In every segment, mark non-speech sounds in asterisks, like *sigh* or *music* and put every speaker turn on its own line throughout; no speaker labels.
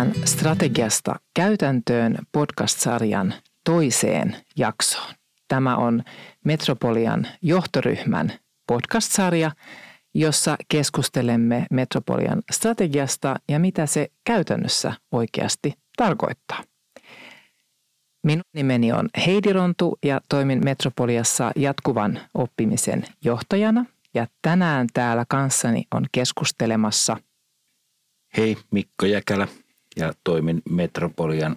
tähän strategiasta käytäntöön podcast-sarjan toiseen jaksoon. Tämä on Metropolian johtoryhmän podcast-sarja, jossa keskustelemme Metropolian strategiasta ja mitä se käytännössä oikeasti tarkoittaa. Minun nimeni on Heidi Rontu ja toimin Metropoliassa jatkuvan oppimisen johtajana. Ja tänään täällä kanssani on keskustelemassa –
Hei, Mikko Jäkälä ja toimin Metropolian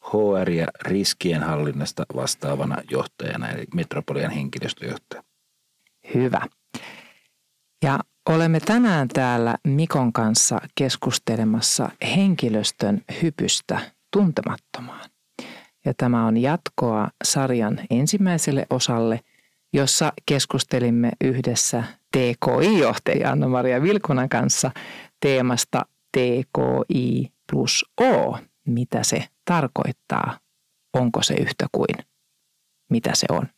HR- ja riskienhallinnasta vastaavana johtajana, eli Metropolian henkilöstöjohtaja.
Hyvä. Ja olemme tänään täällä Mikon kanssa keskustelemassa henkilöstön hypystä tuntemattomaan. Ja tämä on jatkoa sarjan ensimmäiselle osalle, jossa keskustelimme yhdessä TKI-johtaja Anna-Maria Vilkunan kanssa teemasta TKI plus O, mitä se tarkoittaa, onko se yhtä kuin mitä se on.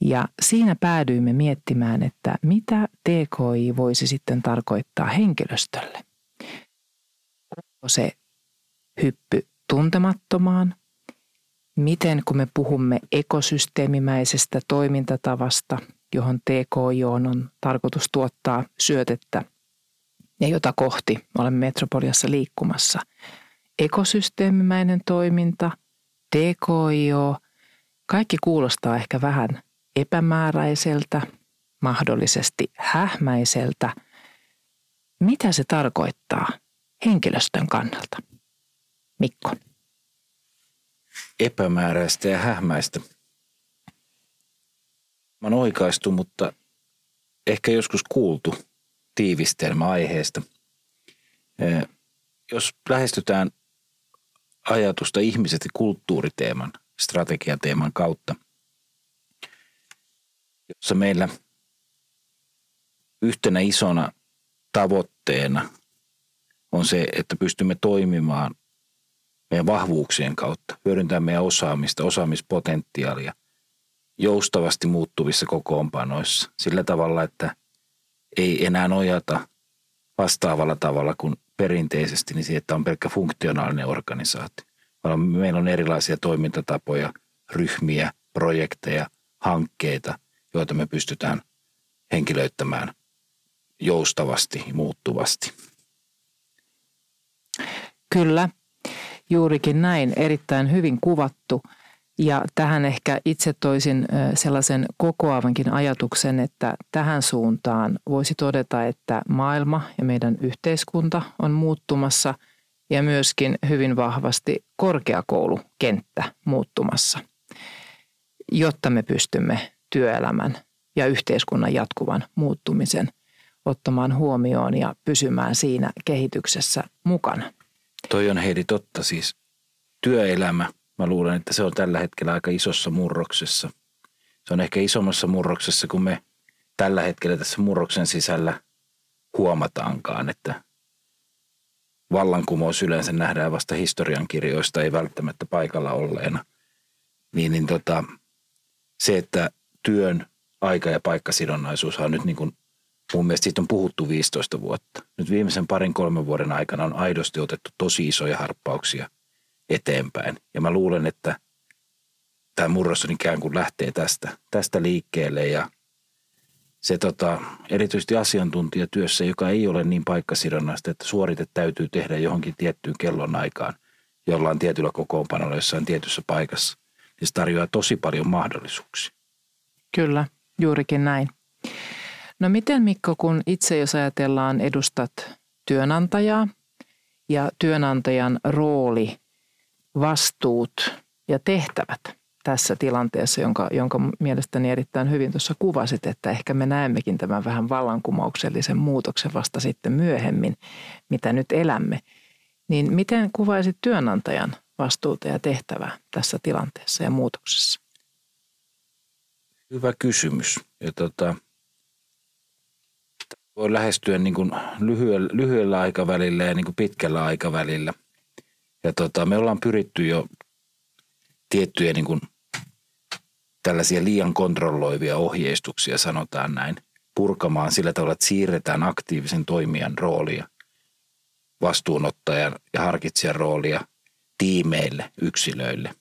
Ja siinä päädyimme miettimään, että mitä TKI voisi sitten tarkoittaa henkilöstölle. Onko se hyppy tuntemattomaan? Miten kun me puhumme ekosysteemimäisestä toimintatavasta, johon TKI on tarkoitus tuottaa syötettä – ja jota kohti olemme Metropoliassa liikkumassa. Ekosysteemimäinen toiminta, TKIO, kaikki kuulostaa ehkä vähän epämääräiseltä, mahdollisesti hähmäiseltä. Mitä se tarkoittaa henkilöstön kannalta? Mikko.
Epämääräistä ja hähmäistä. Mä oon oikaistu, mutta ehkä joskus kuultu – tiivistelmä aiheesta. Jos lähestytään ajatusta ihmiset ja kulttuuriteeman, strategiateeman kautta, jossa meillä yhtenä isona tavoitteena on se, että pystymme toimimaan meidän vahvuuksien kautta, hyödyntämään meidän osaamista, osaamispotentiaalia joustavasti muuttuvissa kokoonpanoissa sillä tavalla, että – ei enää nojata vastaavalla tavalla kuin perinteisesti, niin siihen, että on pelkkä funktionaalinen organisaatio. Meillä on erilaisia toimintatapoja, ryhmiä, projekteja, hankkeita, joita me pystytään henkilöittämään joustavasti, muuttuvasti.
Kyllä, juurikin näin, erittäin hyvin kuvattu – ja tähän ehkä itse toisin sellaisen kokoavankin ajatuksen, että tähän suuntaan voisi todeta, että maailma ja meidän yhteiskunta on muuttumassa ja myöskin hyvin vahvasti korkeakoulukenttä muuttumassa, jotta me pystymme työelämän ja yhteiskunnan jatkuvan muuttumisen ottamaan huomioon ja pysymään siinä kehityksessä mukana.
Toi on Heidi totta siis. Työelämä Mä luulen, että se on tällä hetkellä aika isossa murroksessa. Se on ehkä isommassa murroksessa kuin me tällä hetkellä tässä murroksen sisällä huomataankaan, että vallankumous yleensä nähdään vasta historiankirjoista, ei välttämättä paikalla olleena. Niin, niin tota, se, että työn aika- ja paikkasidonnaisuus on nyt niin kuin, mun mielestä siitä on puhuttu 15 vuotta. Nyt viimeisen parin kolmen vuoden aikana on aidosti otettu tosi isoja harppauksia eteenpäin. Ja mä luulen, että tämä murros on ikään kuin lähtee tästä, tästä liikkeelle ja se tota, erityisesti asiantuntijatyössä, joka ei ole niin paikkasidonnaista, että suorite täytyy tehdä johonkin tiettyyn kellon aikaan jollain tietyllä kokoonpanolla jossain tietyssä paikassa, niin se tarjoaa tosi paljon mahdollisuuksia.
Kyllä, juurikin näin. No miten Mikko, kun itse jos ajatellaan edustat työnantajaa ja työnantajan rooli vastuut ja tehtävät tässä tilanteessa, jonka, jonka mielestäni erittäin hyvin tuossa kuvasit, että ehkä me näemmekin tämän vähän vallankumouksellisen muutoksen vasta sitten myöhemmin, mitä nyt elämme. Niin miten kuvaisit työnantajan vastuuta ja tehtävää tässä tilanteessa ja muutoksessa?
Hyvä kysymys. Ja tota, voi lähestyä niin kuin lyhyellä, lyhyellä aikavälillä ja niin kuin pitkällä aikavälillä – ja tota, me ollaan pyritty jo tiettyjä niin kuin tällaisia liian kontrolloivia ohjeistuksia, sanotaan näin, purkamaan sillä tavalla, että siirretään aktiivisen toimijan roolia vastuunottajan ja harkitsijan roolia tiimeille, yksilöille.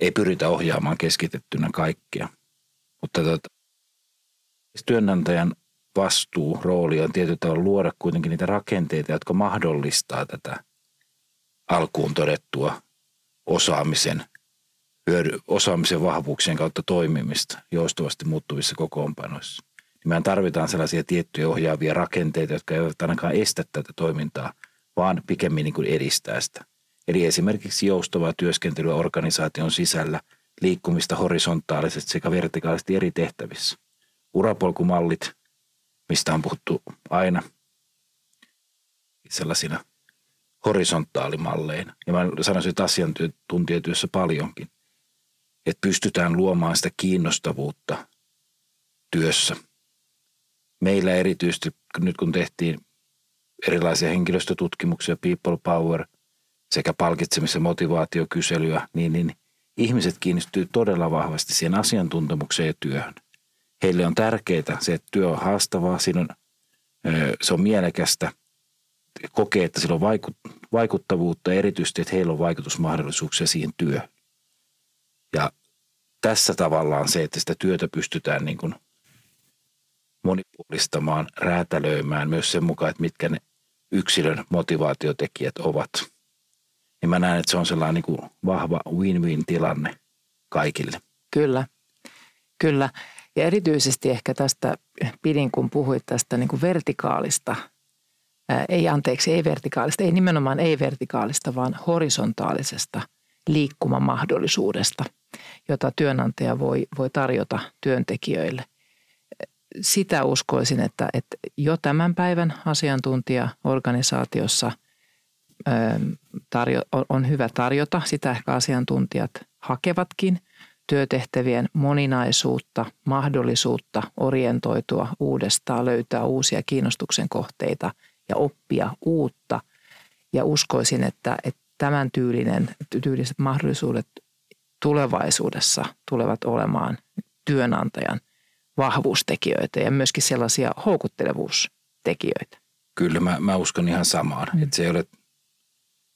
Ei pyritä ohjaamaan keskitettynä kaikkea, mutta tota, työnantajan vastuu, rooli on tietyllä tavalla luoda kuitenkin niitä rakenteita, jotka mahdollistaa tätä alkuun todettua osaamisen, hyödy, osaamisen vahvuuksien kautta toimimista joustavasti muuttuvissa kokoonpanoissa. Niin meidän tarvitaan sellaisia tiettyjä ohjaavia rakenteita, jotka eivät ainakaan estä tätä toimintaa, vaan pikemmin niin kuin edistää sitä. Eli esimerkiksi joustavaa työskentelyä organisaation sisällä, liikkumista horisontaalisesti sekä vertikaalisesti eri tehtävissä. Urapolkumallit, mistä on puhuttu aina sellaisina horisontaalimalleina. Ja mä sanoisin, että asiantuntijatyössä paljonkin, että pystytään luomaan sitä kiinnostavuutta työssä. Meillä erityisesti nyt kun tehtiin erilaisia henkilöstötutkimuksia, people power sekä palkitsemis- ja motivaatiokyselyä, niin, niin ihmiset kiinnistyy todella vahvasti siihen asiantuntemukseen ja työhön. Heille on tärkeää se, että työ on haastavaa, siinä on, se on mielekästä, kokee, että sillä on vaikuttavuutta erityisesti, että heillä on vaikutusmahdollisuuksia siihen työhön. Ja tässä tavallaan se, että sitä työtä pystytään niin kuin monipuolistamaan, räätälöimään myös sen mukaan, että mitkä ne yksilön motivaatiotekijät ovat. Niin mä näen, että se on sellainen niin kuin vahva win-win tilanne kaikille.
Kyllä, kyllä. Ja erityisesti ehkä tästä pidin, kun puhuit tästä niin kuin vertikaalista, ei anteeksi, ei vertikaalista, ei nimenomaan ei vertikaalista, vaan horisontaalisesta liikkumamahdollisuudesta, jota työnantaja voi, voi tarjota työntekijöille. Sitä uskoisin, että, että jo tämän päivän asiantuntija organisaatiossa tarjo, on hyvä tarjota. Sitä ehkä asiantuntijat hakevatkin – työtehtävien moninaisuutta, mahdollisuutta orientoitua uudestaan, löytää uusia kiinnostuksen kohteita ja oppia uutta. Ja uskoisin, että, että tämän tyylinen, tyyliset mahdollisuudet tulevaisuudessa tulevat olemaan työnantajan vahvuustekijöitä ja myöskin sellaisia houkuttelevuustekijöitä.
Kyllä, mä, mä uskon ihan samaan. Mm. Että se ei ole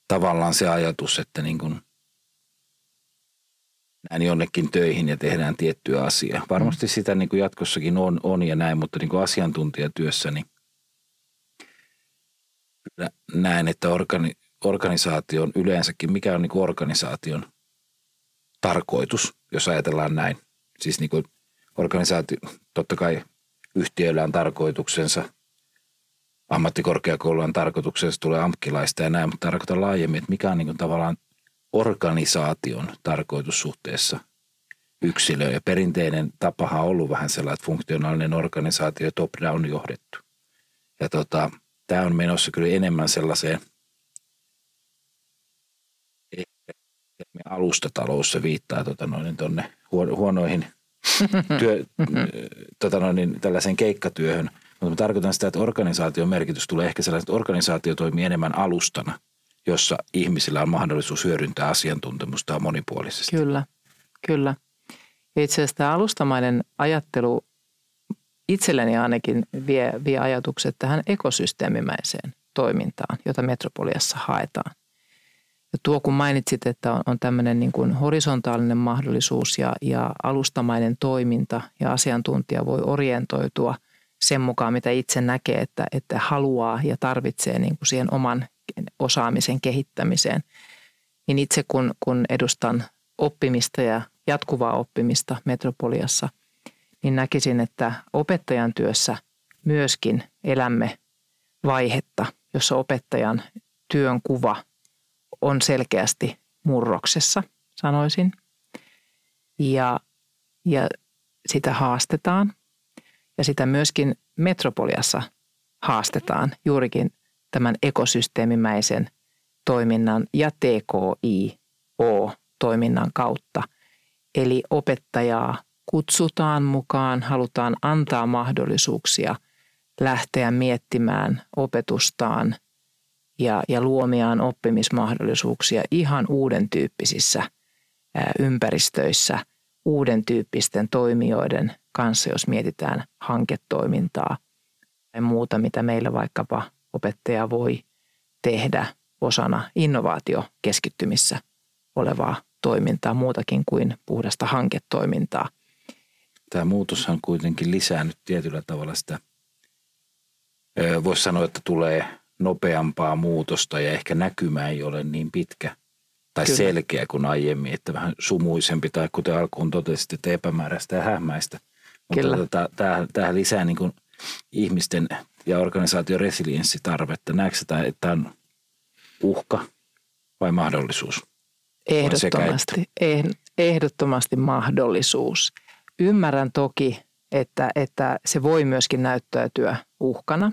tavallaan se ajatus, että niin kuin – näin jonnekin töihin ja tehdään tiettyä asiaa. Varmasti mm. sitä niin kuin jatkossakin on, on ja näin, mutta niin kuin asiantuntijatyössä niin näen, että organi, organisaation yleensäkin, mikä on niin kuin organisaation tarkoitus, jos ajatellaan näin. Siis niin kuin organisaatio, totta kai yhtiöillä on tarkoituksensa, ammattikorkeakoululla on tarkoituksensa, tulee amkkilaista ja näin, mutta tarkoitan laajemmin, että mikä on niin kuin tavallaan organisaation tarkoitussuhteessa yksilöön. Ja perinteinen tapahan on ollut vähän sellainen, että funktionaalinen organisaatio top-down johdettu. Ja tota, tämä on menossa kyllä enemmän sellaiseen alustatalous se viittaa tota noin, tonne huonoihin *laughs* työ, tota noin, tällaiseen keikkatyöhön. Mutta mä tarkoitan sitä, että organisaation merkitys tulee ehkä sellainen, että organisaatio toimii enemmän alustana – jossa ihmisillä on mahdollisuus hyödyntää asiantuntemusta monipuolisesti.
Kyllä, kyllä. itse asiassa tämä alustamainen ajattelu itselleni ainakin vie, vie ajatukset tähän ekosysteemimäiseen toimintaan, jota Metropoliassa haetaan. Ja tuo kun mainitsit, että on, on tämmöinen niin kuin horisontaalinen mahdollisuus ja, ja alustamainen toiminta ja asiantuntija voi orientoitua sen mukaan, mitä itse näkee, että, että haluaa ja tarvitsee niin kuin siihen oman osaamisen kehittämiseen. Niin itse kun, kun edustan oppimista ja jatkuvaa oppimista Metropoliassa, niin näkisin, että opettajan työssä myöskin elämme vaihetta, jossa opettajan työn kuva on selkeästi murroksessa, sanoisin. Ja, ja sitä haastetaan ja sitä myöskin Metropoliassa haastetaan juurikin tämän ekosysteemimäisen toiminnan ja TKIO-toiminnan kautta. Eli opettajaa kutsutaan mukaan, halutaan antaa mahdollisuuksia lähteä miettimään opetustaan ja, ja luomiaan oppimismahdollisuuksia ihan uuden tyyppisissä ympäristöissä, uuden tyyppisten toimijoiden kanssa, jos mietitään hanketoimintaa tai muuta, mitä meillä vaikkapa opettaja voi tehdä osana innovaatiokeskittymissä olevaa toimintaa, muutakin kuin puhdasta hanketoimintaa.
Tämä muutoshan kuitenkin lisää nyt tietyllä tavalla sitä, voisi sanoa, että tulee nopeampaa muutosta ja ehkä näkymä ei ole niin pitkä tai Kyllä. selkeä kuin aiemmin, että vähän sumuisempi tai kuten alkuun totesit, että epämääräistä ja hämäistä. Mutta tota, tämähän lisää niin kuin ihmisten ja organisaation resilienssitarvetta. Näetkö että tämä on uhka vai mahdollisuus?
Ehdottomasti, ehdottomasti mahdollisuus. Ymmärrän toki, että, että se voi myöskin näyttäytyä uhkana.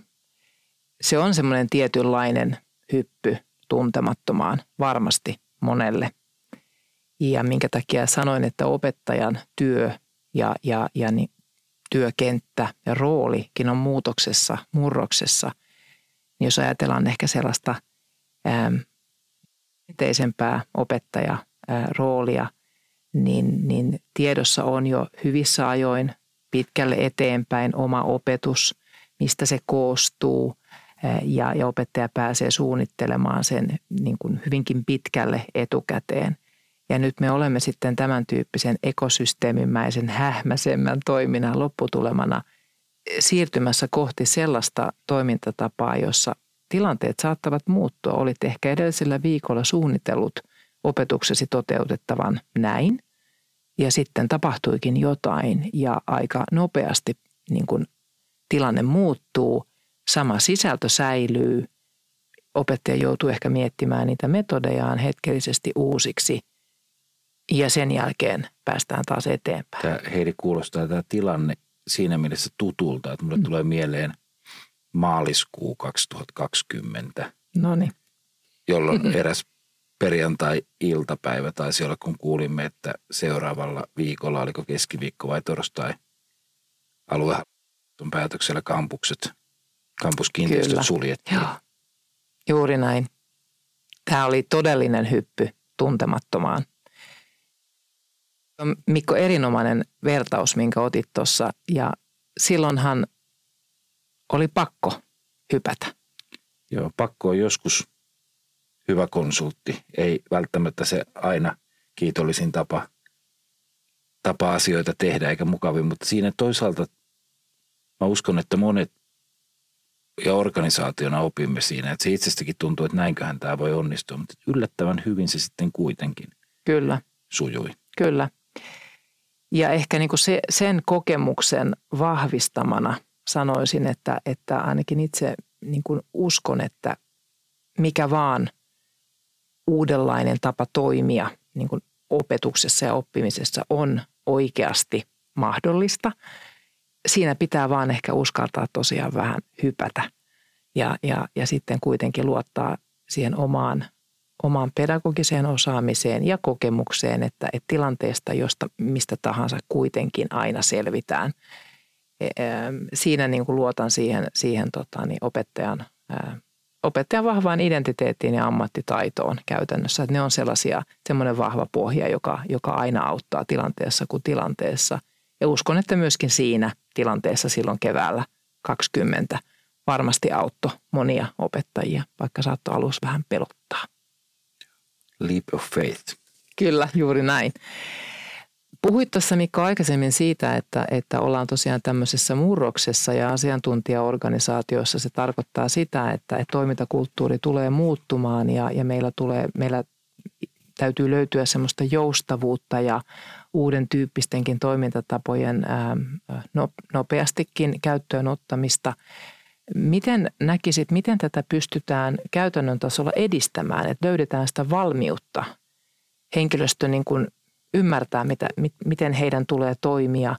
Se on semmoinen tietynlainen hyppy tuntemattomaan varmasti monelle. Ja minkä takia sanoin, että opettajan työ ja, ja, ja niin työkenttä ja roolikin on muutoksessa, murroksessa. Niin jos ajatellaan ehkä sellaista perinteisempää opettajaroolia, niin, niin tiedossa on jo hyvissä ajoin pitkälle eteenpäin oma opetus, mistä se koostuu ja, ja opettaja pääsee suunnittelemaan sen niin kuin hyvinkin pitkälle etukäteen. Ja nyt me olemme sitten tämän tyyppisen ekosysteemimäisen hähmäsemmän toiminnan lopputulemana siirtymässä kohti sellaista toimintatapaa, jossa tilanteet saattavat muuttua. Olit ehkä edellisellä viikolla suunnitellut opetuksesi toteutettavan näin, ja sitten tapahtuikin jotain ja aika nopeasti niin kuin tilanne muuttuu, sama sisältö säilyy, opettaja joutuu ehkä miettimään niitä metodejaan hetkellisesti uusiksi ja sen jälkeen päästään taas eteenpäin.
Tämä Heidi kuulostaa tämä tilanne siinä mielessä tutulta, että mulle mm. tulee mieleen – maaliskuu 2020.
Noniin.
Jolloin *laughs* eräs perjantai-iltapäivä taisi olla, kun kuulimme, että seuraavalla viikolla, oliko keskiviikko vai torstai, alue päätöksellä kampukset, kampuskiinteistöt Kyllä. suljettiin. Joo.
Juuri näin. Tämä oli todellinen hyppy tuntemattomaan. Mikko, erinomainen vertaus, minkä otit tuossa. Ja silloinhan oli pakko hypätä.
Joo, pakko on joskus hyvä konsultti. Ei välttämättä se aina kiitollisin tapa, tapa asioita tehdä eikä mukavin, mutta siinä toisaalta mä uskon, että monet ja organisaationa opimme siinä, että se itsestäkin tuntuu, että näinköhän tämä voi onnistua, mutta yllättävän hyvin se sitten kuitenkin
Kyllä.
sujui.
Kyllä. Ja ehkä niin kuin se, sen kokemuksen vahvistamana – sanoisin, että, että ainakin itse niin kuin uskon, että mikä vaan uudenlainen tapa toimia niin kuin opetuksessa ja oppimisessa on oikeasti mahdollista. Siinä pitää vaan ehkä uskaltaa tosiaan vähän hypätä ja, ja, ja sitten kuitenkin luottaa siihen omaan, omaan pedagogiseen osaamiseen ja kokemukseen, että, että tilanteesta, josta mistä tahansa kuitenkin aina selvitään – siinä niin kuin luotan siihen, siihen tota, niin opettajan, opettajan vahvaan identiteettiin ja ammattitaitoon käytännössä. Että ne on sellaisia, semmoinen vahva pohja, joka, joka aina auttaa tilanteessa kuin tilanteessa. Ja uskon, että myöskin siinä tilanteessa silloin keväällä 20 varmasti auttoi monia opettajia, vaikka saattoi alussa vähän pelottaa.
Leap of faith.
Kyllä, juuri näin. Puhuit tuossa Mikko aikaisemmin siitä, että, että ollaan tosiaan tämmöisessä murroksessa ja asiantuntijaorganisaatioissa se tarkoittaa sitä, että, että toimintakulttuuri tulee muuttumaan ja, ja meillä, tulee, meillä täytyy löytyä semmoista joustavuutta ja uuden tyyppistenkin toimintatapojen ää, nopeastikin käyttöön ottamista. Miten näkisit, miten tätä pystytään käytännön tasolla edistämään, että löydetään sitä valmiutta henkilöstön niin kuin ymmärtää, mitä, miten heidän tulee toimia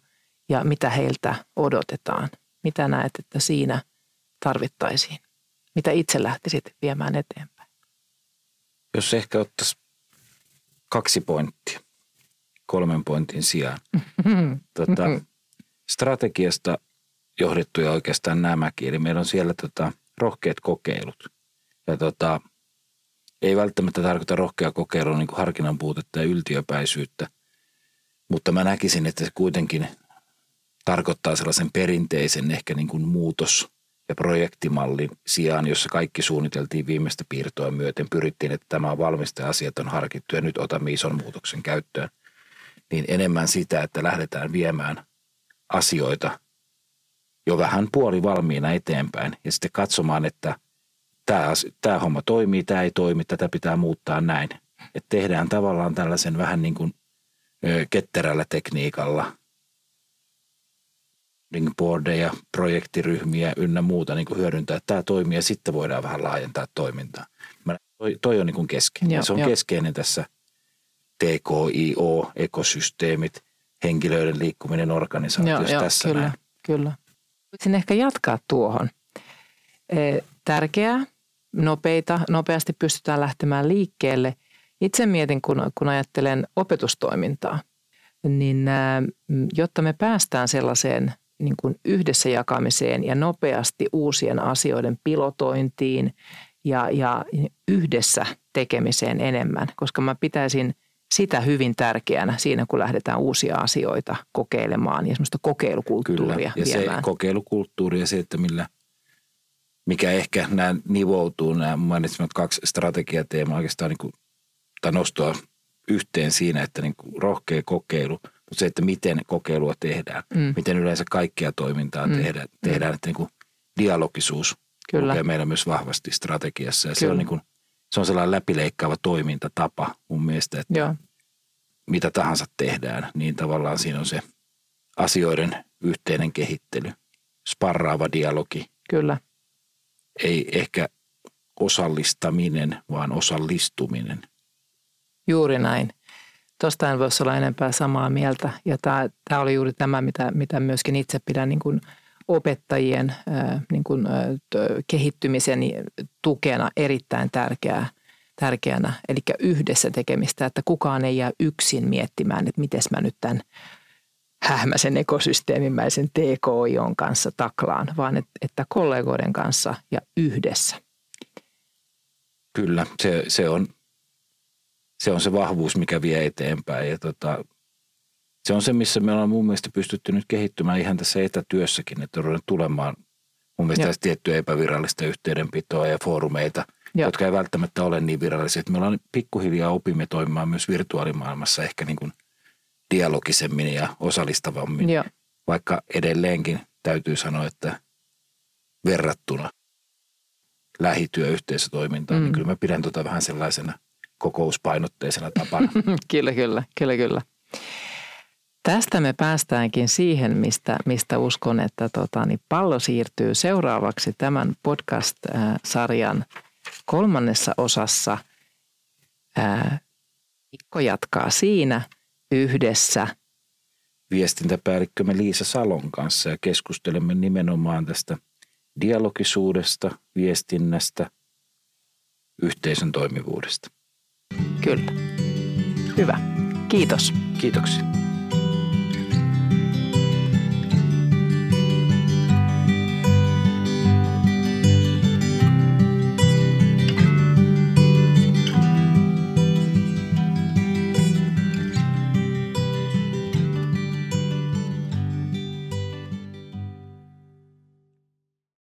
ja mitä heiltä odotetaan. Mitä näet, että siinä tarvittaisiin? Mitä itse lähtisit viemään eteenpäin?
Jos ehkä ottaisi kaksi pointtia kolmen pointin sijaan. *laughs* tota, strategiasta johdettuja oikeastaan nämäkin. Eli meillä on siellä tota, rohkeat kokeilut. Ja tota, ei välttämättä tarkoita rohkea kokeilu niin kuin harkinnan puutetta ja yltiöpäisyyttä, mutta mä näkisin, että se kuitenkin tarkoittaa sellaisen perinteisen ehkä niin kuin muutos ja projektimallin sijaan, jossa kaikki suunniteltiin viimeistä piirtoa myöten, pyrittiin, että tämä on valmista ja asiat on harkittu ja nyt otamme ison muutoksen käyttöön, niin enemmän sitä, että lähdetään viemään asioita jo vähän puoli valmiina eteenpäin ja sitten katsomaan, että tämä, tämä homma toimii, tämä ei toimi, tätä pitää muuttaa näin. Että tehdään tavallaan tällaisen vähän niin kuin ketterällä tekniikalla boardeja, projektiryhmiä ynnä muuta niin kuin hyödyntää, että tämä toimii ja sitten voidaan vähän laajentaa toimintaa. Toi, toi on niin kuin keskeinen. Joo, se on jo. keskeinen tässä TKIO-ekosysteemit, henkilöiden liikkuminen organisaatiossa joo, tässä
kyllä,
näin.
Kyllä. Voisin ehkä jatkaa tuohon. Tärkeää, nopeita, nopeasti pystytään lähtemään liikkeelle. Itse mietin, kun, kun ajattelen opetustoimintaa, niin jotta me päästään sellaiseen niin kuin yhdessä jakamiseen ja nopeasti uusien asioiden pilotointiin ja, ja yhdessä tekemiseen enemmän, koska mä pitäisin sitä hyvin tärkeänä siinä, kun lähdetään uusia asioita kokeilemaan ja semmoista kokeilukulttuuria Kyllä.
ja
viemään.
se kokeilukulttuuri ja se, että millä, mikä ehkä nämä nivoutuu, nämä mainitsemat kaksi strategiateemaa oikeastaan niin kuin, tai nostoa yhteen siinä, että niin kuin rohkea kokeilu – mutta se, että miten kokeilua tehdään, mm. miten yleensä kaikkia toimintaa mm. tehdään, tehdään, että niin kuin dialogisuus Kyllä. lukee meillä myös vahvasti strategiassa. Ja se on, niin kuin, se on sellainen läpileikkaava toimintatapa mun mielestä, että Joo. mitä tahansa tehdään, niin tavallaan siinä on se asioiden yhteinen kehittely, sparraava dialogi.
Kyllä.
Ei ehkä osallistaminen, vaan osallistuminen.
Juuri näin. Tuosta en voisi olla enempää samaa mieltä. Ja tämä, tämä oli juuri tämä, mitä, mitä myöskin itse pidän niin kuin opettajien niin kuin, kehittymisen tukena erittäin tärkeää, tärkeänä. Eli yhdessä tekemistä, että kukaan ei jää yksin miettimään, että miten mä nyt tämän hähmäisen ekosysteemimäisen TKIon kanssa taklaan, vaan että, että kollegoiden kanssa ja yhdessä.
Kyllä, se, se on se on se vahvuus, mikä vie eteenpäin. Ja tota, se on se, missä me ollaan mun mielestä pystytty nyt kehittymään ihan tässä etätyössäkin, että on tulemaan mun mielestä tiettyä epävirallista yhteydenpitoa ja foorumeita, Joo. jotka ei välttämättä ole niin virallisia. Että me ollaan pikkuhiljaa opimme toimimaan myös virtuaalimaailmassa ehkä niin kuin dialogisemmin ja osallistavammin. Joo. Vaikka edelleenkin täytyy sanoa, että verrattuna lähityöyhteisötoimintaan, niin mm. niin kyllä mä pidän tota vähän sellaisena – kokouspainotteisena tapana. *laughs*
kyllä, kyllä, kyllä, kyllä. Tästä me päästäänkin siihen, mistä, mistä uskon, että tota, niin pallo siirtyy seuraavaksi tämän podcast-sarjan kolmannessa osassa. Mikko jatkaa siinä yhdessä.
Viestintäpäällikkömme Liisa Salon kanssa ja keskustelemme nimenomaan tästä dialogisuudesta, viestinnästä, yhteisön toimivuudesta.
Kyllä. Hyvä. Kiitos.
Kiitoksia.